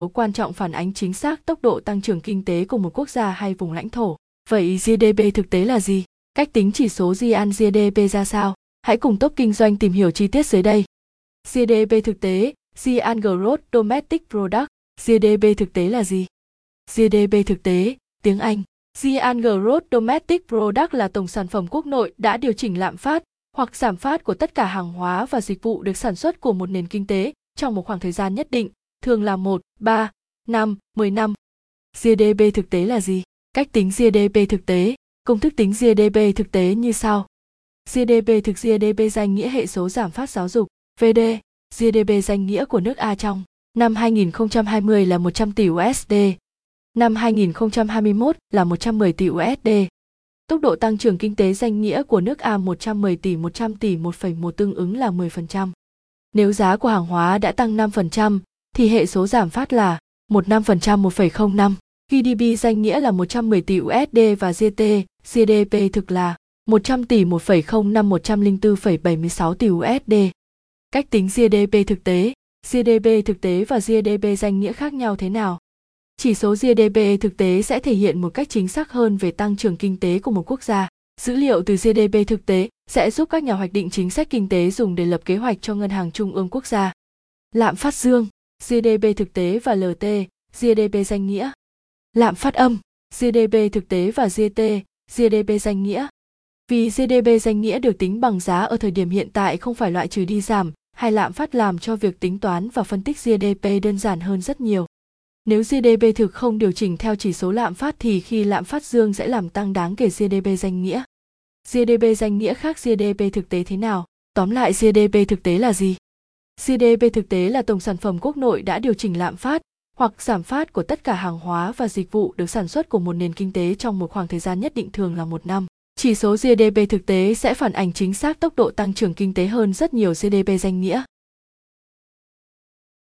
số quan trọng phản ánh chính xác tốc độ tăng trưởng kinh tế của một quốc gia hay vùng lãnh thổ. Vậy GDP thực tế là gì? Cách tính chỉ số Gian GDP ra sao? Hãy cùng Top Kinh doanh tìm hiểu chi tiết dưới đây. GDP thực tế, Gian Gross Domestic Product, GDP thực tế là gì? GDP thực tế, tiếng Anh. Gian Gross Domestic Product là tổng sản phẩm quốc nội đã điều chỉnh lạm phát hoặc giảm phát của tất cả hàng hóa và dịch vụ được sản xuất của một nền kinh tế trong một khoảng thời gian nhất định, thường là 1, 3, 5, 10 năm. GDP thực tế là gì? Cách tính GDP thực tế, công thức tính GDP thực tế như sau. GDP thực GDP danh nghĩa hệ số giảm phát giáo dục, VD, GDP danh nghĩa của nước A trong năm 2020 là 100 tỷ USD, năm 2021 là 110 tỷ USD. Tốc độ tăng trưởng kinh tế danh nghĩa của nước A 110 tỷ 100 tỷ 1,1 tương ứng là 10%. Nếu giá của hàng hóa đã tăng 5%, thì hệ số giảm phát là 15% 1,05. GDP danh nghĩa là 110 tỷ USD và GT, GDP thực là 100 tỷ 1,05 104,76 tỷ USD. Cách tính GDP thực tế, GDP thực tế và GDP danh nghĩa khác nhau thế nào? Chỉ số GDP thực tế sẽ thể hiện một cách chính xác hơn về tăng trưởng kinh tế của một quốc gia. Dữ liệu từ GDP thực tế sẽ giúp các nhà hoạch định chính sách kinh tế dùng để lập kế hoạch cho ngân hàng trung ương quốc gia. Lạm phát dương, GDP thực tế và LT, GDP danh nghĩa. Lạm phát âm, GDP thực tế và GT, GDP danh nghĩa. Vì GDP danh nghĩa được tính bằng giá ở thời điểm hiện tại không phải loại trừ đi giảm hay lạm phát làm cho việc tính toán và phân tích GDP đơn giản hơn rất nhiều. Nếu GDP thực không điều chỉnh theo chỉ số lạm phát thì khi lạm phát dương sẽ làm tăng đáng kể GDP danh nghĩa. GDP danh nghĩa khác GDP thực tế thế nào? Tóm lại GDP thực tế là gì? GDP thực tế là tổng sản phẩm quốc nội đã điều chỉnh lạm phát hoặc giảm phát của tất cả hàng hóa và dịch vụ được sản xuất của một nền kinh tế trong một khoảng thời gian nhất định thường là một năm. Chỉ số GDP thực tế sẽ phản ảnh chính xác tốc độ tăng trưởng kinh tế hơn rất nhiều GDP danh nghĩa.